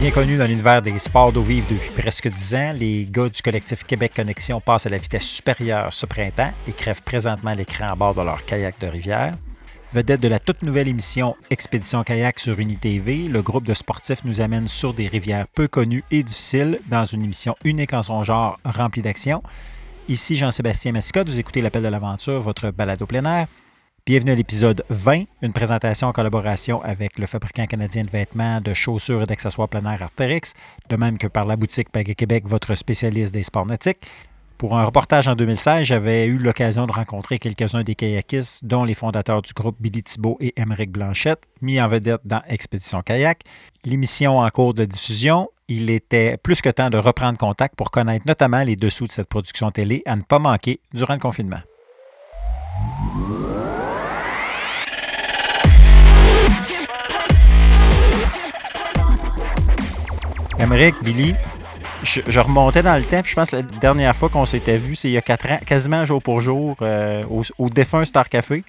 Bien connu dans l'univers des sports d'eau vive depuis presque 10 ans, les gars du collectif Québec Connexion passent à la vitesse supérieure ce printemps et crèvent présentement l'écran à bord de leur kayak de rivière. Vedette de la toute nouvelle émission Expédition Kayak sur UniTV, le groupe de sportifs nous amène sur des rivières peu connues et difficiles dans une émission unique en son genre remplie d'action. Ici Jean-Sébastien Massicotte, vous écoutez l'appel de l'aventure, votre balade au plein air. Bienvenue à l'épisode 20, une présentation en collaboration avec le fabricant canadien de vêtements, de chaussures et d'accessoires plein air Arterix, de même que par la boutique Pagay Québec, votre spécialiste des sports nautiques. Pour un reportage en 2016, j'avais eu l'occasion de rencontrer quelques-uns des kayakistes, dont les fondateurs du groupe Billy Thibault et Émeric Blanchette, mis en vedette dans Expédition Kayak. L'émission en cours de diffusion, il était plus que temps de reprendre contact pour connaître notamment les dessous de cette production télé à ne pas manquer durant le confinement. Émeric, Billy, je, remontais dans le temps, puis je pense que la dernière fois qu'on s'était vu, c'est il y a quatre ans, quasiment jour pour jour, euh, au, défunt Star Café.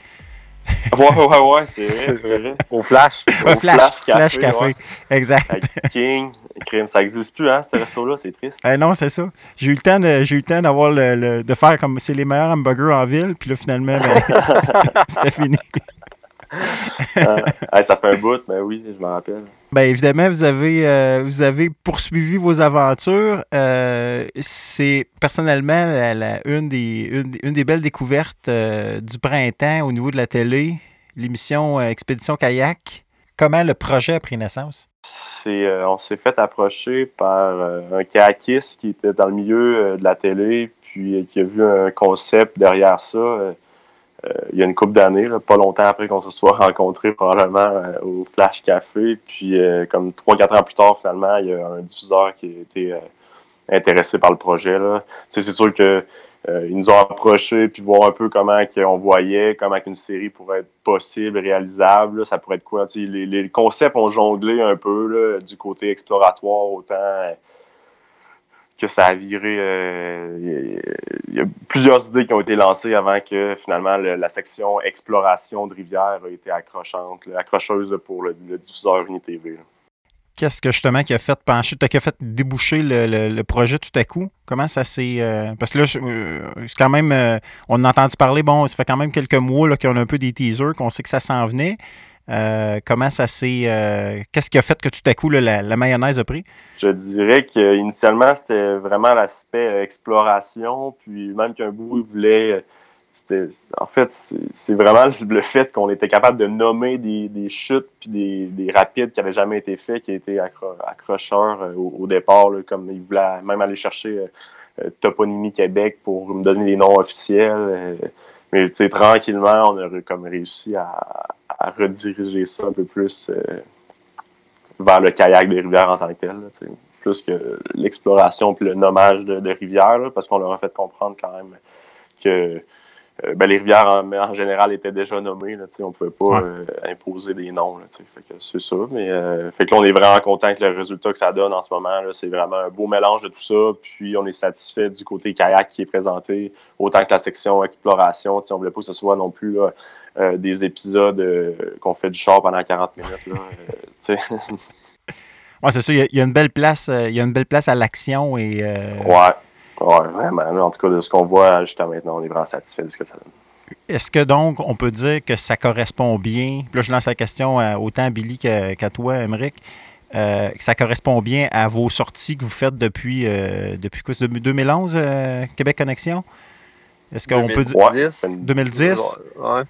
ouais, ouais, ouais, c'est vrai, Au Flash. Au Flash, Flash Café. Exact. King, crime, ça n'existe plus, hein, ce resto-là, c'est triste. Eh non, c'est ça. J'ai eu le temps de, j'ai eu le temps d'avoir le, de faire comme c'est les meilleurs hamburgers en ville, puis là, finalement, ben, c'était fini. Ah, ça fait un bout, mais oui, je m'en rappelle. Bien évidemment, vous avez, euh, vous avez poursuivi vos aventures. Euh, c'est personnellement une, des, une, des belles découvertes euh, du printemps au niveau de la télé, l'émission Expédition Kayak. Comment le projet a pris naissance? on s'est fait approcher par un kayakiste qui était dans le milieu de la télé, puis qui a vu un concept derrière ça il y a une couple d'années, pas longtemps après qu'on se soit rencontrés probablement euh, au Flash Café. Puis euh, comme trois, quatre ans plus tard, finalement, il y a un diffuseur qui a été intéressé par le projet. Là. c'est sûr que ils nous ont approchés puis voir un peu comment on voyait, comment une série pourrait être possible, réalisable. ça pourrait être quoi? Les, les, concepts ont jonglé un peu du côté exploratoire, autant que ça a viré. Euh, il y, a plusieurs idées qui ont été lancées avant que finalement la section exploration de rivière a été accrochante, accrocheuse pour le, diffuseur UniTV. Qu'est-ce que justement qui a fait pencher, qui a fait déboucher le, projet tout à coup? Comment ça s'est. Euh, parce que là, euh, c'est quand même. on a entendu parler, bon, ça fait quand même quelques mois qu'on a un peu des teasers, qu'on sait que ça s'en venait. Euh, comment ça s'est. Euh, qu'est-ce qui a fait que tout à coup la, mayonnaise a pris? Je dirais qu'initialement, c'était vraiment l'aspect euh, exploration, puis même qu'un bout, il voulait. en fait, c'est vraiment le fait qu'on était capable de nommer des, chutes puis des, rapides qui n'avaient jamais été faits, qui étaient accrocheurs au, départ, comme il voulait même aller chercher Toponymie Québec pour me donner des noms officiels. mais tranquillement, on a comme réussi à, à rediriger ça un peu plus euh, vers le kayak des rivières en tant que tel. plus que l'exploration puis le nommage de, rivières, parce qu'on leur a fait comprendre quand même que euh, ben, les rivières en, général étaient déjà nommées. Là, on ne pouvait pas euh, imposer des noms. c'est ça. Mais fait que là, on est vraiment content avec le résultat que ça donne en ce moment. C'est vraiment un beau mélange de tout ça. Puis on est satisfait du côté kayak qui est présenté, autant que la section exploration. on ne voulait pas que ce soit non plus euh, des épisodes euh, qu'on fait du char pendant 40 minutes. Là, euh, ouais, c'est sûr, il y, a une belle place, il y a une belle place à l'action et. Ouais, ouais, vraiment. En tout cas, de ce qu'on voit jusqu'à maintenant, on est vraiment satisfait de ce que ça donne. Est-ce que donc on peut dire que ça correspond bien? là, je lance la question autant à Billy qu'à toi, Emmerich. que ça correspond bien à vos sorties que vous faites depuis, depuis quoi, 2011, Québec Connexion? Est-ce qu'on peut dire 2010? Ouais.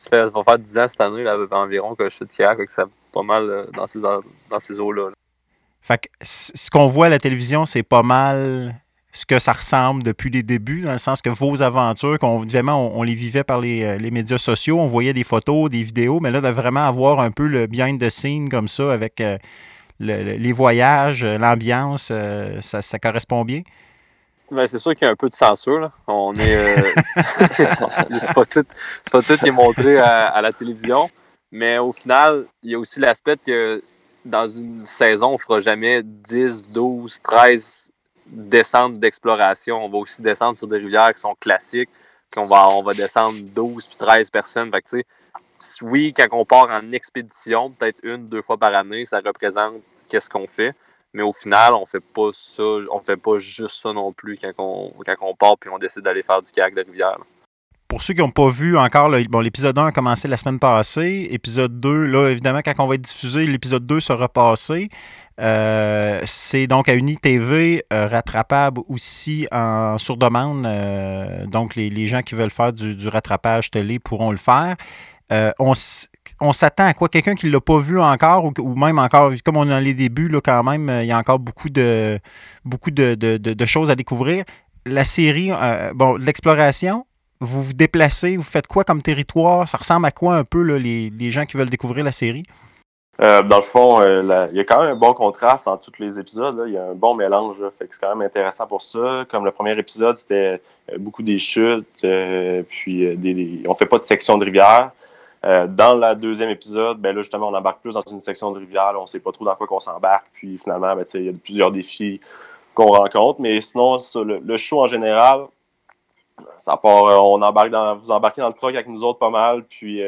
Ça, va faire 10 ans cette année là, environ que je suis tiers, que c'est pas mal euh, dans ces, dans ces eaux-là. Fait que ce qu'on voit à la télévision, c'est pas mal ce que ça ressemble depuis les débuts, dans le sens que vos aventures, qu'on évidemment, on, les vivait par les, euh, les, médias sociaux, on voyait des photos, des vidéos, mais là, de vraiment avoir un peu le behind the scene comme ça, avec euh, les voyages, l'ambiance, ça, ça correspond bien? Ben, c'est sûr qu'il y a un peu de censure. Là. On est. Euh, c'est pas, tout, pas tout qui est montré à, la télévision. Mais au final, il y a aussi l'aspect que dans une saison, on ne fera jamais 10, 12, 13 descentes d'exploration. On va aussi descendre sur des rivières qui sont classiques. qu'on va, on va descendre 12 puis 13 personnes. Oui, quand on part en expédition, peut-être une, deux fois par année, ça représente qu'est-ce qu'on fait. Mais au final, on fait pas ça, on fait pas juste ça non plus quand on, part puis on décide d'aller faire du kayak de rivière. Pour ceux qui n'ont pas vu encore, bon, l'épisode 1 a commencé la semaine passée. Épisode 2, là, évidemment, quand on va être diffusé, l'épisode 2 sera passé. Euh, c'est donc à UniTV, euh, rattrapable aussi en sur demande. Euh, donc, les, gens qui veulent faire du, rattrapage télé pourront le faire. On, s'attend à quoi? Quelqu'un qui ne l'a pas vu encore ou, même encore, comme on est dans les débuts, là, quand même, il y a encore beaucoup de, beaucoup de, choses à découvrir. La série, bon, l'exploration, vous vous déplacez, vous faites quoi comme territoire? Ça ressemble à quoi un peu les, les gens qui veulent découvrir la série? Euh, dans le fond, euh, il y a quand même un bon contraste entre tous les épisodes. Il y a un bon mélange. fait que c'est quand même intéressant pour ça. Comme le premier épisode, c'était euh, beaucoup des chutes, puis des, on fait pas de section de rivière. Dans le deuxième épisode, ben là, justement, on embarque plus dans une section de rivière. On on sait pas trop dans quoi qu'on s'embarque. Puis finalement, ben, il y a plusieurs défis qu'on rencontre. Mais sinon, le, show en général, ça part, on embarque dans, vous embarquez dans le truck avec nous autres pas mal. Puis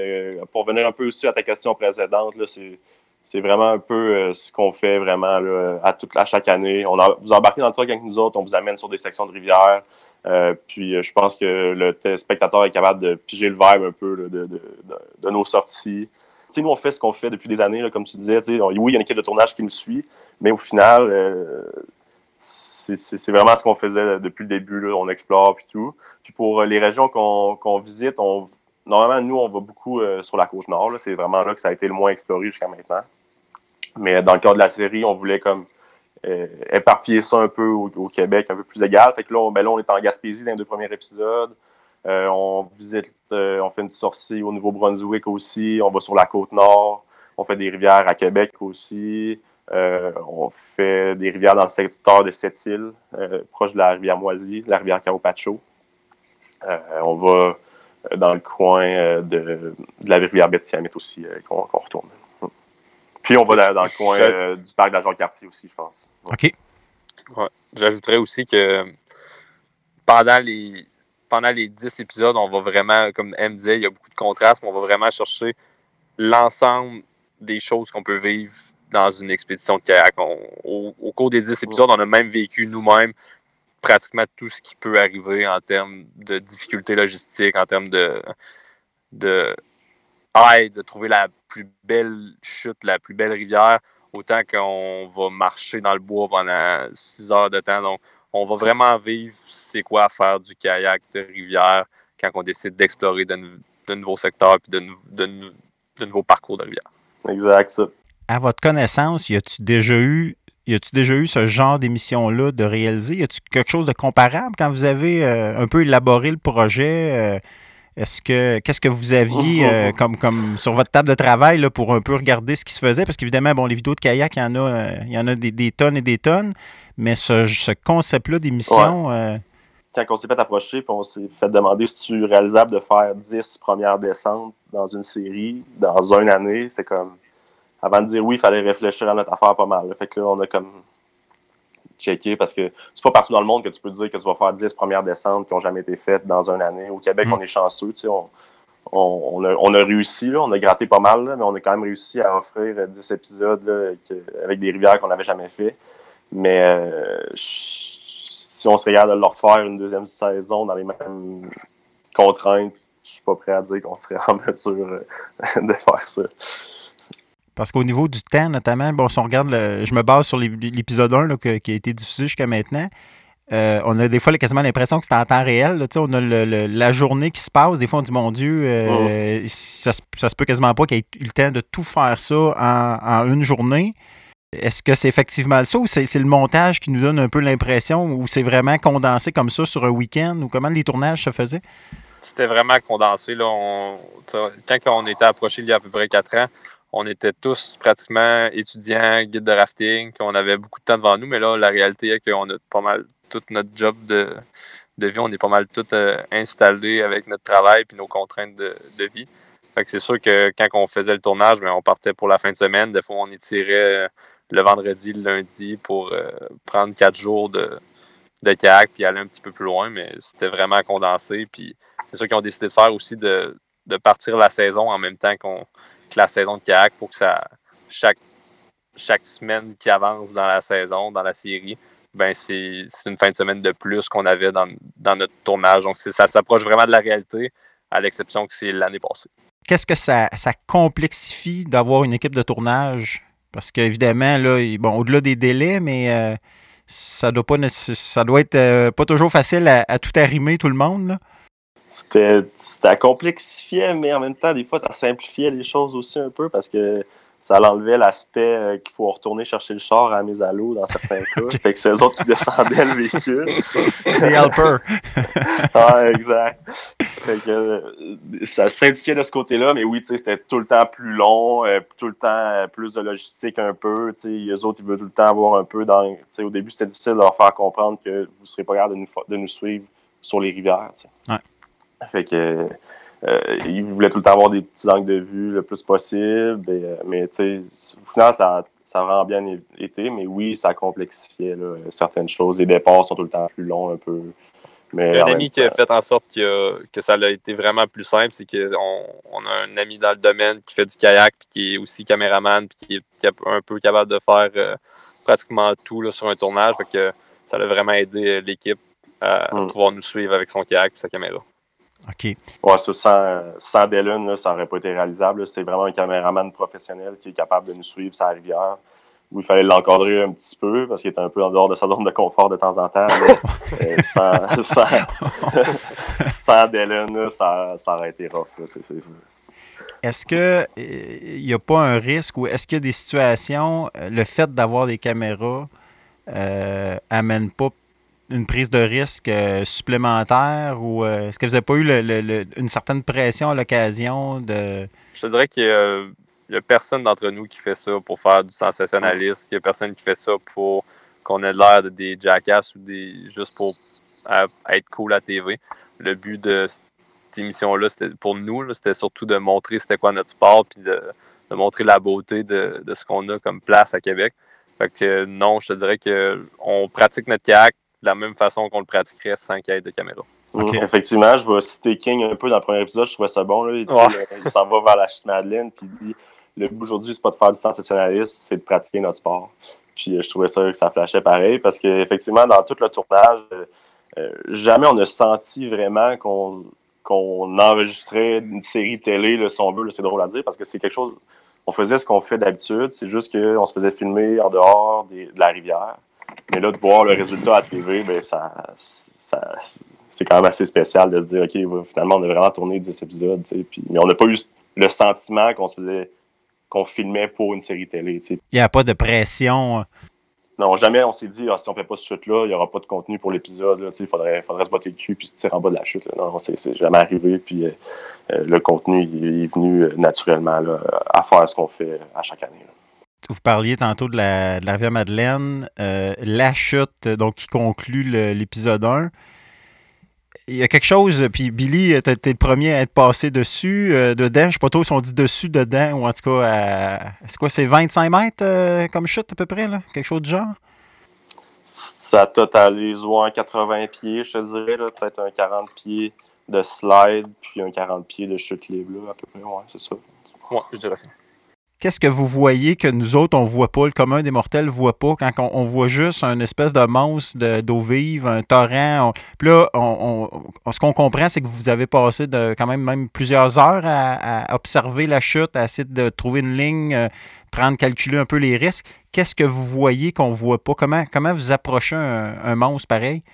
pour venir un peu aussi à ta question précédente, c'est c'est vraiment un peu euh, ce qu'on fait vraiment à, toute, à chaque année. On vous embarquez dans le truck avec nous autres, on vous amène sur des sections de rivière. Euh, puis euh, je pense que le spectateur est capable de piger le vibe un peu de, nos sorties. nous, on fait ce qu'on fait depuis des années, comme tu disais. oui, il y a une équipe de tournage qui nous suit, mais au final, c'est vraiment ce qu'on faisait depuis le début. On explore puis tout. Puis pour les régions qu'on visite, on, Normalement, nous, on va beaucoup euh, sur la côte nord. C'est vraiment là que ça a été le moins exploré jusqu'à maintenant. Mais dans le cadre de la série, on voulait comme euh, éparpiller ça un peu au, Québec, un peu plus égal. Fait que là, on, ben est en Gaspésie dans les deux premiers épisodes. Euh, on visite, on fait une sortie au Nouveau-Brunswick aussi. On va sur la côte nord. On fait des rivières à Québec aussi. on fait des rivières dans le secteur de Sept-Îles, proche de la rivière Moisy, la rivière Caropacho. on va dans le coin euh, de, la rivière Betty-Amite aussi euh, qu'on retourne. Puis on va dans, le coin du parc de la cartier aussi, je pense. OK. J'ajouterais aussi que pendant les pendant les 10 épisodes, on va vraiment, comme M disait, il y a beaucoup de contrastes, mais on va vraiment chercher l'ensemble des choses qu'on peut vivre dans une expédition de kayak. au, au, cours des 10 épisodes, on a même vécu nous-mêmes pratiquement tout ce qui peut arriver en termes de difficultés logistiques, en termes de, de de trouver la plus belle chute, la plus belle rivière, autant qu'on va marcher dans le bois pendant six heures de temps. Donc, on va vraiment vivre c'est quoi faire du kayak de rivière quand on décide d'explorer de, nouveaux secteurs et de, de, nouveaux parcours de rivière. Exact, À votre connaissance, y a-tu déjà eu y a-tu déjà eu ce genre d'émission-là de réaliser? Y a-tu quelque chose de comparable quand vous avez euh, un peu élaboré le projet? Euh, est-ce que qu'est-ce que vous aviez euh, comme, comme sur votre table de travail là, pour un peu regarder ce qui se faisait? Parce qu'évidemment, bon, les vidéos de kayak, il y en a, il y en a des, tonnes et des tonnes, mais ce, concept-là d'émission. Quand on s'est fait approcher, on s'est fait demander si tu réalisable de faire 10 premières descentes dans une série dans une année, c'est comme avant de dire oui, il fallait réfléchir à notre affaire pas mal. Fait que là, on a comme checké parce que c'est pas partout dans le monde que tu peux dire que tu vas faire 10 premières descentes qui n'ont jamais été faites dans une année. Au Québec, mm. on est chanceux, tu sais, on, on, a, on, a, réussi, là, on a gratté pas mal, mais on a quand même réussi à offrir 10 épisodes là, avec des rivières qu'on n'avait jamais fait. Mais euh, si on se regarde de leur faire une deuxième saison dans les mêmes contraintes, je suis pas prêt à dire qu'on serait en mesure euh, de faire ça. Parce qu'au niveau du temps, notamment, bon, si on regarde, je me base sur l'épisode 1 qui a été diffusé jusqu'à maintenant. Euh, on a des fois quasiment l'impression que c'est en temps réel. on a la journée qui se passe. Des fois, on dit Mon Dieu, euh, oh. ça, se peut quasiment pas qu'il ait eu le temps de tout faire ça en, une journée. Est-ce que c'est effectivement ça ou c'est le montage qui nous donne un peu l'impression ou c'est vraiment condensé comme ça sur un week-end ou comment les tournages se faisaient? C'était vraiment condensé. Là, quand on était approché il y a à peu près quatre ans, on était tous pratiquement étudiants, guides de rafting, qu'on avait beaucoup de temps devant nous, mais là, la réalité est qu'on a pas mal tout notre job de, vie, on est pas mal tout euh, installés avec notre travail et nos contraintes de, vie. Fait que c'est sûr que quand on faisait le tournage, ben, on partait pour la fin de semaine. Des fois, on étirait euh, le vendredi, le lundi pour euh, prendre quatre jours de, de kayak puis aller un petit peu plus loin, mais c'était vraiment condensé. Puis c'est sûr qu'ils ont décidé de faire aussi de, de partir la saison en même temps qu'on la saison de kayak pour que ça, chaque, chaque semaine qui avance dans la saison, dans la série, ben c'est une fin de semaine de plus qu'on avait dans, notre tournage. Donc ça s'approche vraiment de la réalité, à l'exception que c'est l'année passée. Qu'est-ce que ça, ça complexifie d'avoir une équipe de tournage? Parce qu'évidemment, bon, au-delà des délais, mais euh, ça doit pas ça doit être euh, pas toujours facile à, tout arrimer tout le monde. C'était complexifié, mais en même temps, des fois, ça simplifiait les choses aussi un peu parce que ça enlevait l'aspect euh, qu'il faut retourner chercher le char à mes allos dans certains cas. Fait que c'est eux autres qui descendaient le véhicule. Les helpers. ah, exact. Fait que euh, ça simplifiait de ce côté-là, mais oui, c'était tout le temps plus long, euh, tout le temps plus de logistique un peu. Les autres, ils veulent tout le temps avoir un peu dans. Au début, c'était difficile de leur faire comprendre que vous ne serez pas capable de nous, de nous suivre sur les rivières. Ouais. Fait que euh, il voulait tout le temps avoir des petits angles de vue le plus possible. Euh, mais au final, ça, ça a vraiment bien été. Mais oui, ça complexifiait certaines choses. Les départs sont tout le temps plus longs un peu. Mais un ami qui a fait en sorte que, que ça a été vraiment plus simple, c'est qu'on on a un ami dans le domaine qui fait du kayak, puis qui est aussi caméraman, puis qui est, un peu capable de faire euh, pratiquement tout là, sur un tournage. Fait que ça a vraiment aidé l'équipe à, hmm. pouvoir nous suivre avec son kayak et sa caméra. OK. Ouais, sans Dylan, ça n'aurait pas été réalisable. C'est vraiment un caméraman professionnel qui est capable de nous suivre sa rivière. Où il fallait l'encadrer un petit peu parce qu'il était un peu en dehors de sa zone de confort de temps en temps. Euh, sans, sans, sans Dylan, ça, ça, aurait été rough. Est-ce qu'il n'y euh, a pas un risque ou est-ce qu'il y a des situations, euh, le fait d'avoir des caméras euh, amène pas une prise de risque euh, supplémentaire ou euh, est-ce que vous n'avez pas eu une certaine pression à l'occasion de? Je te dirais qu'il n'y a, personne d'entre nous qui fait ça pour faire du sensationnalisme. Il n'y a personne qui fait ça pour qu'on ait l'air de des jackass ou des juste pour être cool à TV. Le but de cette émission-là, pour nous, c'était surtout de montrer c'était quoi notre sport puis de, montrer la beauté de, ce qu'on a comme place à Québec. Fait que non, je te dirais qu'on pratique notre kayak de la même façon qu'on le pratiquerait sans qu'il y ait de caméra. effectivement, je vais citer King un peu dans le premier épisode, je trouvais ça bon. Là. Il, euh, s'en va vers la chute Madeleine, puis il dit Le but aujourd'hui, c'est pas de faire du sensationnalisme, c'est de pratiquer notre sport. Puis euh, je trouvais ça que ça flashait pareil, parce qu'effectivement, dans tout le tournage, euh, jamais on a senti vraiment qu'on qu'on enregistrait une série télé, là, si on veut, c'est drôle à dire, parce que c'est quelque chose. On faisait ce qu'on fait d'habitude, c'est juste qu'on se faisait filmer en dehors de la rivière. Mais là, de voir le résultat à TV, ben, ça, ça c'est quand même assez spécial de se dire, OK, finalement, on a vraiment tourné 10 épisodes. Puis, mais on n'a pas eu le sentiment qu'on se faisait qu'on filmait pour une série télé. Il n'y a pas de pression. Euh. Non, jamais on s'est dit, ah, si on fait pas ce chute-là, il n'y aura pas de contenu pour l'épisode. Il faudrait, faudrait se botter le cul puis se tirer en bas de la chute. Là. Non, c'est jamais arrivé. Puis euh, euh, le contenu est venu naturellement à faire ce qu'on fait à chaque année vous parliez tantôt de la, de la rivière Madeleine, euh, la chute, donc qui conclut l'épisode 1. Il y a quelque chose, puis Billy, tu été le premier à être passé dessus, euh, dedans. Je ne sais pas trop si on dit dessus, dedans, ou en tout cas, c'est quoi, c'est 25 mètres euh, comme chute à peu près, là? Quelque chose du genre? Ça totalise ouais, 80 pieds, je te dirais, peut-être un 40 pieds de slide, puis un 40 pieds de chute libre, à peu près, ouais, c'est ça. Ouais, je dirais ça qu'est-ce que vous voyez que nous autres, on ne voit pas, le commun des mortels ne voit pas, quand on, voit juste un espèce de monstre d'eau vive, un torrent. puis là, on, ce qu'on comprend, c'est que vous avez passé de, quand même, même plusieurs heures à, observer la chute, à essayer de trouver une ligne, euh, prendre, calculer un peu les risques. Qu'est-ce que vous voyez qu'on ne voit pas? Comment, comment vous approchez un, monstre pareil?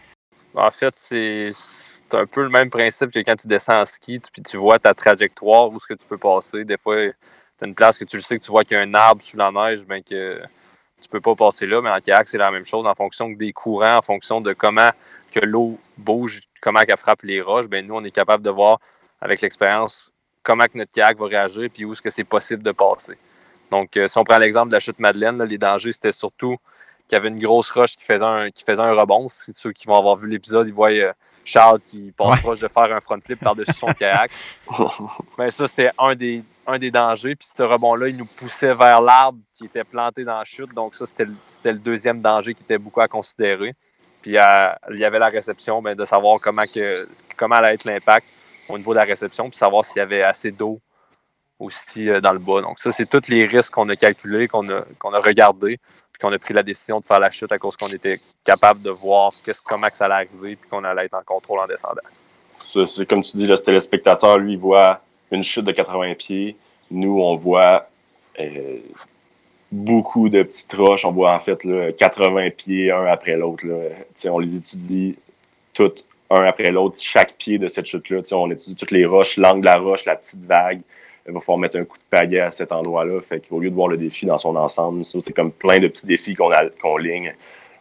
En fait, c'est un peu le même principe que quand tu descends en ski, puis tu vois ta trajectoire, où ce que tu peux passer. Des fois, tu une place que tu le sais que tu vois qu'il y a un arbre sous la neige, ben que tu peux pas passer là. Mais en kayak, c'est la même chose. En fonction des courants, en fonction de comment que l'eau bouge, comment elle frappe les roches, ben nous, on est capable de voir avec l'expérience comment que notre kayak va réagir puis où est-ce que c'est possible de passer. Donc, euh, si on prend l'exemple de la chute Madeleine, les dangers, c'était surtout qu'il y avait une grosse roche qui faisait un, qui faisait un rebond. Ceux qui vont avoir vu l'épisode, ils voient euh, Charles qui passe proche de faire un front flip par-dessus son kayak. Mais ça, c'était un des, un des dangers. Puis ce rebond-là, il nous poussait vers l'arbre qui était planté dans la chute. Donc ça, c'était le deuxième danger qui était beaucoup à considérer. Puis euh, il y avait la réception, ben, de savoir comment, que, comment allait être l'impact au niveau de la réception, puis savoir s'il y avait assez d'eau aussi dans le bas. Donc, ça, c'est tous les risques qu'on a calculés, qu'on a, qu'on a regardés, qu'on a pris la décision de faire la chute à cause qu'on était capable de voir comment ça allait arriver, puis qu'on allait être en contrôle en descendant. C'est comme tu dis, le téléspectateur, lui, voit une chute de 80 pieds. Nous, on voit beaucoup de petites roches. On voit en fait là, 80 pieds un après l'autre. On les étudie toutes un après l'autre, chaque pied de cette chute-là. On étudie toutes les roches, l'angle de la roche, la petite vague. Il va falloir mettre un coup de pagaie à cet endroit-là. Fait qu'au lieu de voir le défi dans son ensemble, c'est comme plein de petits défis qu'on qu'on ligne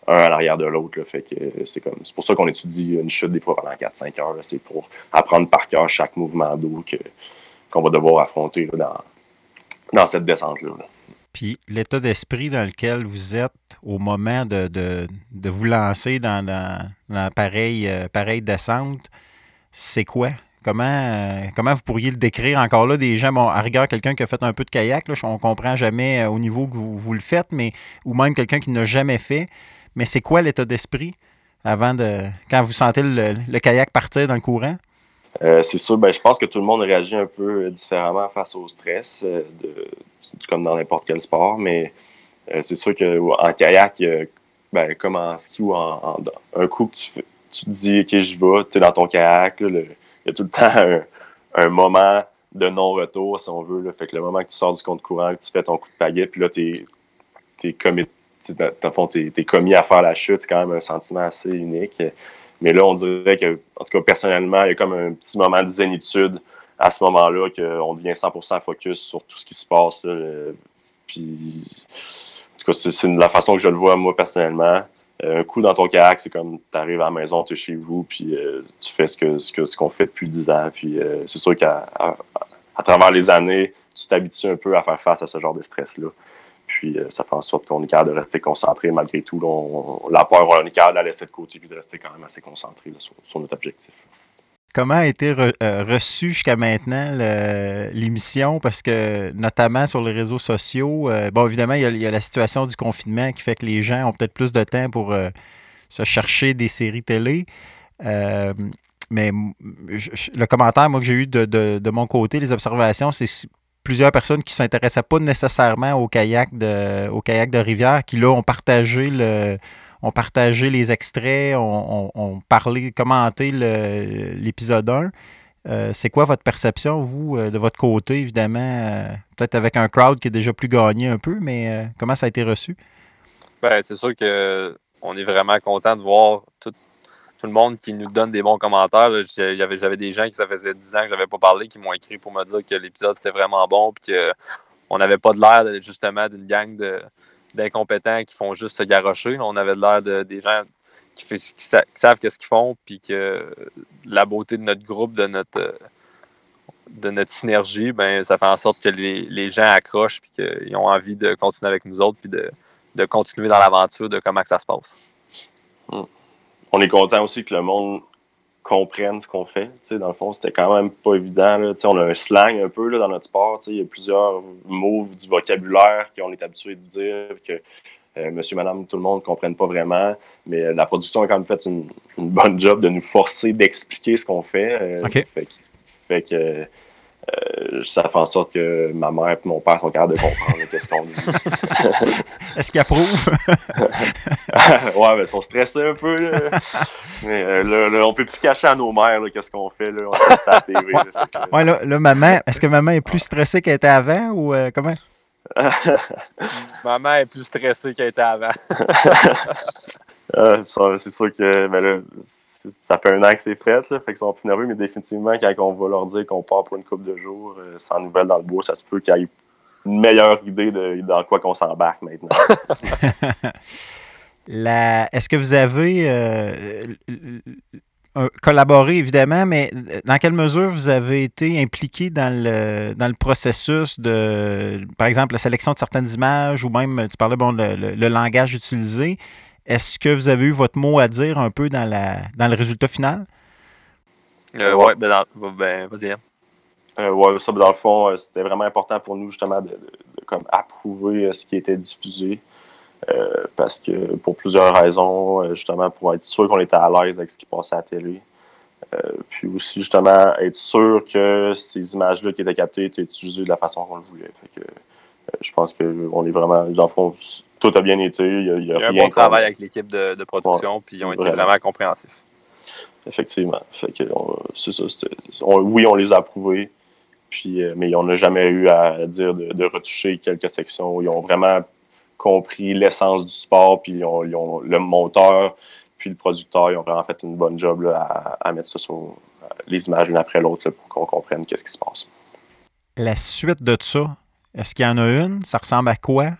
un à l'arrière de l'autre. Fait que c'est comme c'est pour ça qu'on étudie une chute des fois pendant 4-5 heures. C'est pour apprendre par cœur chaque mouvement d'eau qu'on va devoir affronter dans, dans cette descente-là. là puis l'état d'esprit dans lequel vous êtes au moment de, de, vous lancer dans, la pareille, euh, pareille descente, c'est quoi? Comment, euh, vous pourriez le décrire? Encore là, des gens, bon, à rigueur, quelqu'un qui a fait un peu de kayak, là, on ne comprend jamais euh, au niveau que vous, le faites, mais ou même quelqu'un qui n'a jamais fait. Mais c'est quoi l'état d'esprit avant de. quand vous sentez le, kayak partir dans le courant? c'est sûr, ben, je pense que tout le monde réagit un peu différemment face au stress. comme dans n'importe quel sport, mais euh, c'est sûr qu'en kayak, ben, comme en ski ou en, un coup tu, tu te dis, OK, je vais, tu es dans ton kayak, y a tout le temps un, moment de non-retour, si on veut. Fait que le moment que tu sors du compte courant, que tu fais ton coup de pagaie, puis là, tu es, commis, commis à faire la chute, c'est quand même un sentiment assez unique. Mais là, on dirait que, en tout cas, personnellement, il y a comme un petit moment de zénitude à ce moment-là qu'on devient 100% focus sur tout ce qui se passe. Puis, en tout cas, c'est la façon que je le vois, moi, personnellement. Euh, un coup dans ton kayak, c'est comme tu arrives à la maison, tu es chez vous, puis euh, tu fais ce qu'on ce que, ce qu'on fait depuis 10 ans. Puis euh, c'est sûr qu'à à, travers les années, tu t'habitues un peu à faire face à ce genre de stress-là. Puis ça fait en sorte qu'on est capable de rester concentré malgré tout. la peur, on est capable de la laisser de côté puis de rester quand même assez concentré sur notre objectif comment a été euh, reçue jusqu'à maintenant l'émission? Parce que, notamment sur les réseaux sociaux, euh, bon, évidemment, il y, a, la situation du confinement qui fait que les gens ont peut-être plus de temps pour euh, se chercher des séries télé. mais le commentaire, moi, que j'ai eu de, mon côté, les observations, c'est plusieurs personnes qui ne s'intéressaient pas nécessairement au kayak de, au kayak de rivière, qui là ont partagé le, on partageait les extraits, on, parlait, commentait l'épisode 1. Euh, c'est quoi votre perception, vous, euh, de votre côté, évidemment, euh, peut-être avec un crowd qui est déjà plus gagné un peu, mais comment ça a été reçu? Ben, c'est sûr qu'on est vraiment content de voir tout, le monde qui nous donne des bons commentaires. J'avais des gens qui, ça faisait 10 ans que je n'avais pas parlé, qui m'ont écrit pour me dire que l'épisode c'était vraiment bon, puis qu'on n'avait pas de l'air justement d'une gang de, d'incompétents qui font juste se garrocher. On avait l'air de des gens qui, savent ce qu'ils font, puis que la beauté de notre groupe, de notre de notre synergie, ben, ça fait en sorte que les, gens accrochent puis qu'ils ont envie de continuer avec nous autres puis de, continuer dans l'aventure de comment que ça se passe. Hmm. On est content aussi que le monde comprennent ce qu'on fait. dans le fond, c'était quand même pas évident. Là. On a un slang un peu là, dans notre sport. Il y a plusieurs mots du vocabulaire qu'on est habitué de dire que euh, monsieur, madame, tout le monde ne comprenne pas vraiment. Mais euh, la production a quand même fait une, bonne job de nous forcer d'expliquer ce qu'on fait. Euh, fait, que euh, ça fait en sorte que ma mère et mon père sont capables de comprendre ce qu'on dit. Est-ce qu'ils approuvent? ouais, mais ils sont stressés un peu. Là. Mais euh, là, on peut plus cacher à nos mères qu'est-ce qu'on fait. Là. On fait à la TV. ouais, là, maman, est-ce que maman est plus stressée qu'elle était avant ou euh, comment? maman est plus stressée qu'elle était avant. Ah, c'est sûr que ben là, ça fait un an que c'est fait, là, fait qu'ils sont plus nerveux, mais définitivement, quand on va leur dire qu'on part pour une couple de jours euh, sans nouvelles dans le bois, ça se peut qu'il y ait une meilleure idée de dans quoi qu'on s'embarque maintenant. Est-ce que vous avez euh, collaboré, évidemment, mais dans quelle mesure vous avez été impliqué dans le, dans le processus de, par exemple, la sélection de certaines images ou même, tu parlais, bon, le langage utilisé? Est-ce que vous avez eu votre mot à dire un peu dans, la, dans le résultat final? Euh, oui, ben, ben, vas-y. Hein. Euh, oui, ça, ben, dans le fond, euh, c'était vraiment important pour nous justement de, comme approuver euh, ce qui était diffusé. parce que pour plusieurs raisons, justement, pour être sûr qu'on était à l'aise avec ce qui passait à la télé. puis aussi, justement, être sûr que ces images-là qui étaient captées étaient utilisées de la façon qu'on le voulait. Fait que, je pense qu'on est vraiment, dans le fond, tout a bien été. Il y a, il y a, un bon travail avec l'équipe de, de, production, puis ils ont été vraiment compréhensifs. Effectivement. Fait que c'est ça. oui, on les a approuvés, puis, mais on n'a jamais eu à dire de, de, retoucher quelques sections. Ils ont vraiment compris l'essence du sport, puis ils ont, ils ont, le monteur, puis le producteur, ils ont vraiment fait une bonne job là, à, mettre ça sur les images l'une après l'autre pour qu'on comprenne qu'est-ce qui se passe. La suite de ça, est-ce qu'il y en a une? Ça ressemble à quoi?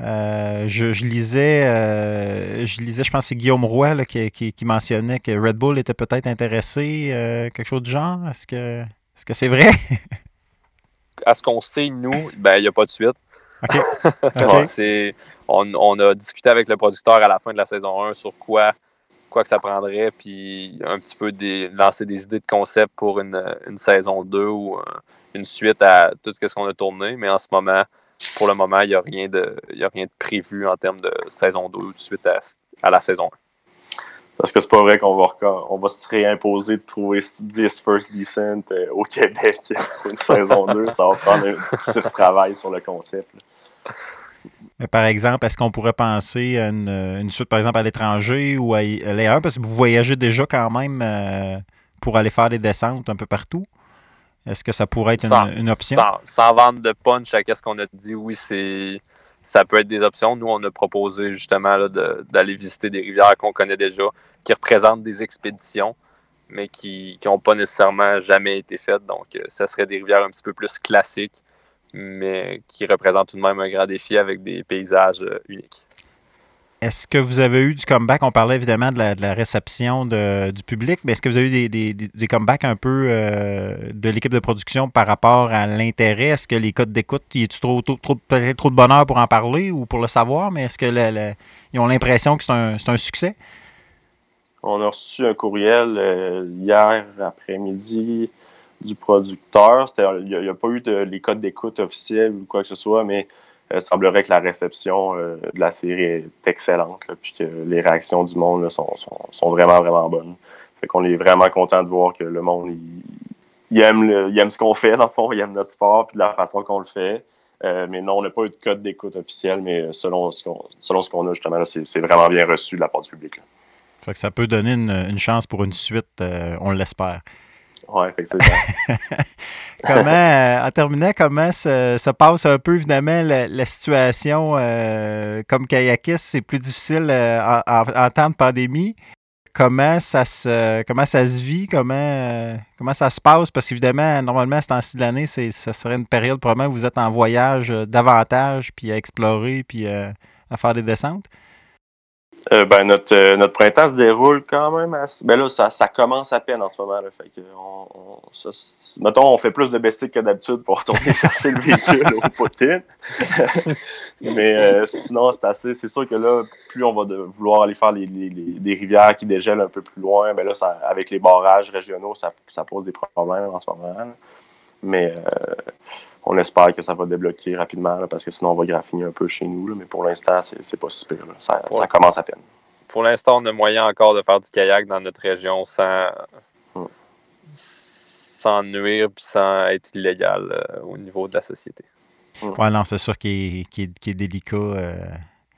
Euh, je, lisais, euh, je lisais, je pense que c'est Guillaume Roy là, qui, qui, mentionnait que Red Bull était peut-être intéressé, euh, quelque chose du genre. Est-ce que est-ce que c'est vrai? à ce qu'on sait, nous, ben il n'y a pas de suite. on, on, a discuté avec le producteur à la fin de la saison 1 sur quoi, quoi que ça prendrait, puis un petit peu des, lancer des idées de concept pour une, une saison 2 ou une suite à tout ce qu'on a tourné. Mais en ce moment, pour le moment, il n'y a, rien de, a rien de prévu en termes de saison 2 ou de suite à, la saison 1. Parce que c'est pas vrai qu'on va, on va se réimposer de trouver 10 First Decent euh, au Québec pour une saison 2. Ça va prendre un petit travail sur le concept. Par exemple, est-ce qu'on pourrait penser à une, suite, par exemple, à l'étranger ou à l'ailleurs? Parce que vous voyagez déjà quand même euh, pour aller faire des descentes un peu partout. Est-ce que ça pourrait être une, option? Sans, vendre de punch à ce qu'on a dit, oui, c'est ça peut être des options. Nous, on a proposé justement d'aller visiter des rivières qu'on connaît déjà, qui représentent des expéditions, mais qui n'ont pas nécessairement jamais été faites. Donc, euh, ça serait des rivières un petit peu plus classiques, mais qui représentent tout de même un grand défi avec des paysages euh, uniques. Est-ce que vous avez eu du comeback? On parlait évidemment de la, réception du public, mais est-ce que vous avez eu des, comebacks un peu euh, de l'équipe de production par rapport à l'intérêt? Est-ce que les codes d'écoute, y a trop, trop, trop, trop de bonheur pour en parler ou pour le savoir, mais est-ce qu'ils ont l'impression que c'est un, succès? On a reçu un courriel euh, hier après-midi du producteur. Il n'y a, pas eu de, les codes d'écoute officiels ou quoi que ce soit, mais il euh, semblerait que la réception euh, de la série est excellente, puis que les réactions du monde sont, sont, vraiment, vraiment bonnes. Fait qu'on est vraiment content de voir que le monde, il, aime, aime ce qu'on fait, dans le fond, il aime notre sport, puis de la façon qu'on le fait. Euh, mais non, on n'a pas eu de code d'écoute officiel, mais selon ce qu'on, selon ce qu'on a justement, c'est, vraiment bien reçu de la part du public. Fait que ça peut donner une, chance pour une suite, on l'espère. Oui, comment, euh, en terminant, comment se, passe un peu, évidemment, la, situation euh, comme kayakiste, c'est plus difficile euh, en, temps de pandémie. Comment ça se, comment ça se vit, comment, comment ça se passe? Parce qu'évidemment, normalement, à ce de l'année, ça serait une période probablement où vous êtes en voyage davantage, puis à explorer, puis à faire des descentes. Euh, ben, notre, euh, notre printemps se déroule quand même assez. Ben là, ça, commence à peine en ce moment. Fait que on, on, mettons, on fait plus de basic que d'habitude pour retourner chercher le véhicule au Poutine. Mais euh, sinon, c'est assez. C'est sûr que là, plus on va vouloir aller faire les, les, des rivières qui dégèlent un peu plus loin, ben là, ça, avec les barrages régionaux, ça, ça pose des problèmes en ce moment. Mais on espère que ça va débloquer rapidement parce que sinon on va graffiner un peu chez nous. mais pour l'instant, c'est pas si pire. Ça, commence à peine. Pour l'instant, on a moyen encore de faire du kayak dans notre région sans, hmm. sans nuire et sans être illégal euh, au niveau de la société. Hmm. Oui, non, c'est sûr qu'il est, délicat. Euh.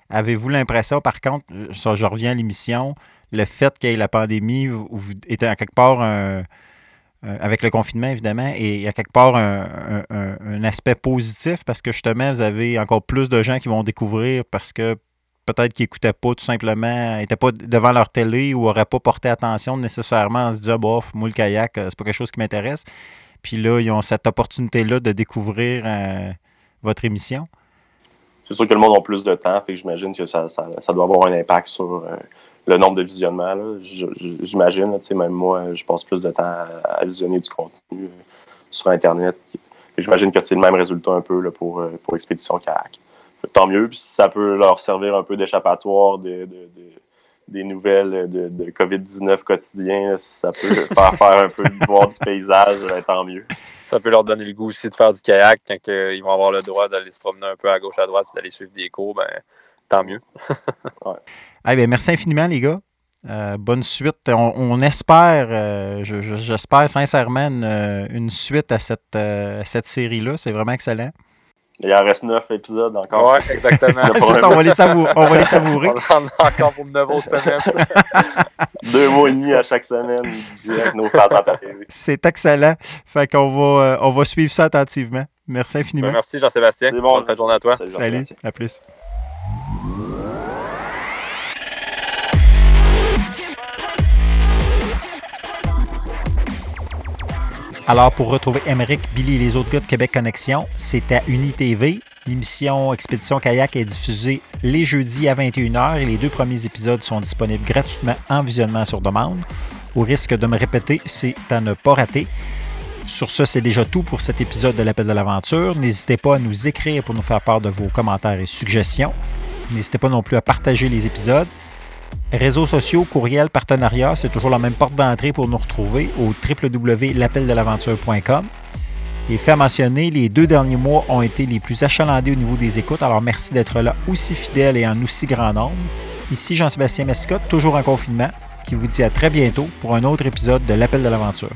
Avez-vous l'impression, par contre, ça, je reviens à l'émission, le fait qu'il y ait la pandémie, vous, vous êtes à quelque part un euh, avec le confinement, évidemment, et il y a quelque part un, aspect positif parce que justement, vous avez encore plus de gens qui vont découvrir parce que peut-être qu'ils n'écoutaient pas tout simplement, n'étaient pas devant leur télé ou n'auraient pas porté attention nécessairement en se disant, bof, moi le kayak, euh, c'est pas quelque chose qui m'intéresse. Puis là, ils ont cette opportunité-là de découvrir euh, votre émission. C'est sûr que le monde a plus de temps, fait j'imagine que ça, doit avoir un impact sur le nombre de visionnements. J'imagine, même moi, je passe plus de temps à, visionner du contenu euh, sur Internet. J'imagine que c'est le même résultat un peu là, pour, euh, pour Expédition Kayak. Tant mieux, puis si ça peut leur servir un peu d'échappatoire de, des nouvelles de, COVID-19 quotidien, si ça peut faire faire un peu de voir du paysage, ben, tant mieux. Ça peut leur donner le goût aussi de faire du kayak quand ils vont avoir le droit d'aller se promener un peu à gauche à droite et d'aller suivre des cours, ben tant mieux. ben, merci infiniment, les gars. Euh, bonne suite. On, espère, euh, j'espère sincèrement une, suite à cette, cette série-là. C'est vraiment excellent. Il en reste neuf épisodes encore. Oui, exactement. on, va les savourer. on va les savourer. on en a encore pour neuf autres semaines. Deux mois et demi à chaque semaine, nos C'est excellent. Fait qu'on va, euh, on va suivre ça attentivement. Merci infiniment. Ben, merci Jean-Sébastien. C'est bon. Bonne journée à toi. Salut. Salut. À plus. Alors, pour retrouver Emeric, Billy et les autres gars de Québec Connexion, c'est à UniTV. L'émission Expédition Kayak est diffusée les jeudis à 21h et les deux premiers épisodes sont disponibles gratuitement en visionnement sur demande. Au risque de me répéter, c'est à ne pas rater. Sur ce, c'est déjà tout pour cet épisode de l'Appel de l'Aventure. N'hésitez pas à nous écrire pour nous faire part de vos commentaires et suggestions. N'hésitez pas non plus à partager les épisodes. Réseaux sociaux, courriel, partenariat, c'est toujours la même porte d'entrée pour nous retrouver au www.l'appel-de-l'aventure.com. Et fait mentionner, les deux derniers mois ont été les plus achalandés au niveau des écoutes, alors merci d'être là aussi fidèle et en aussi grand nombre. Ici Jean-Sébastien Mascotte, toujours en confinement, qui vous dit à très bientôt pour un autre épisode de l'Appel de l'Aventure.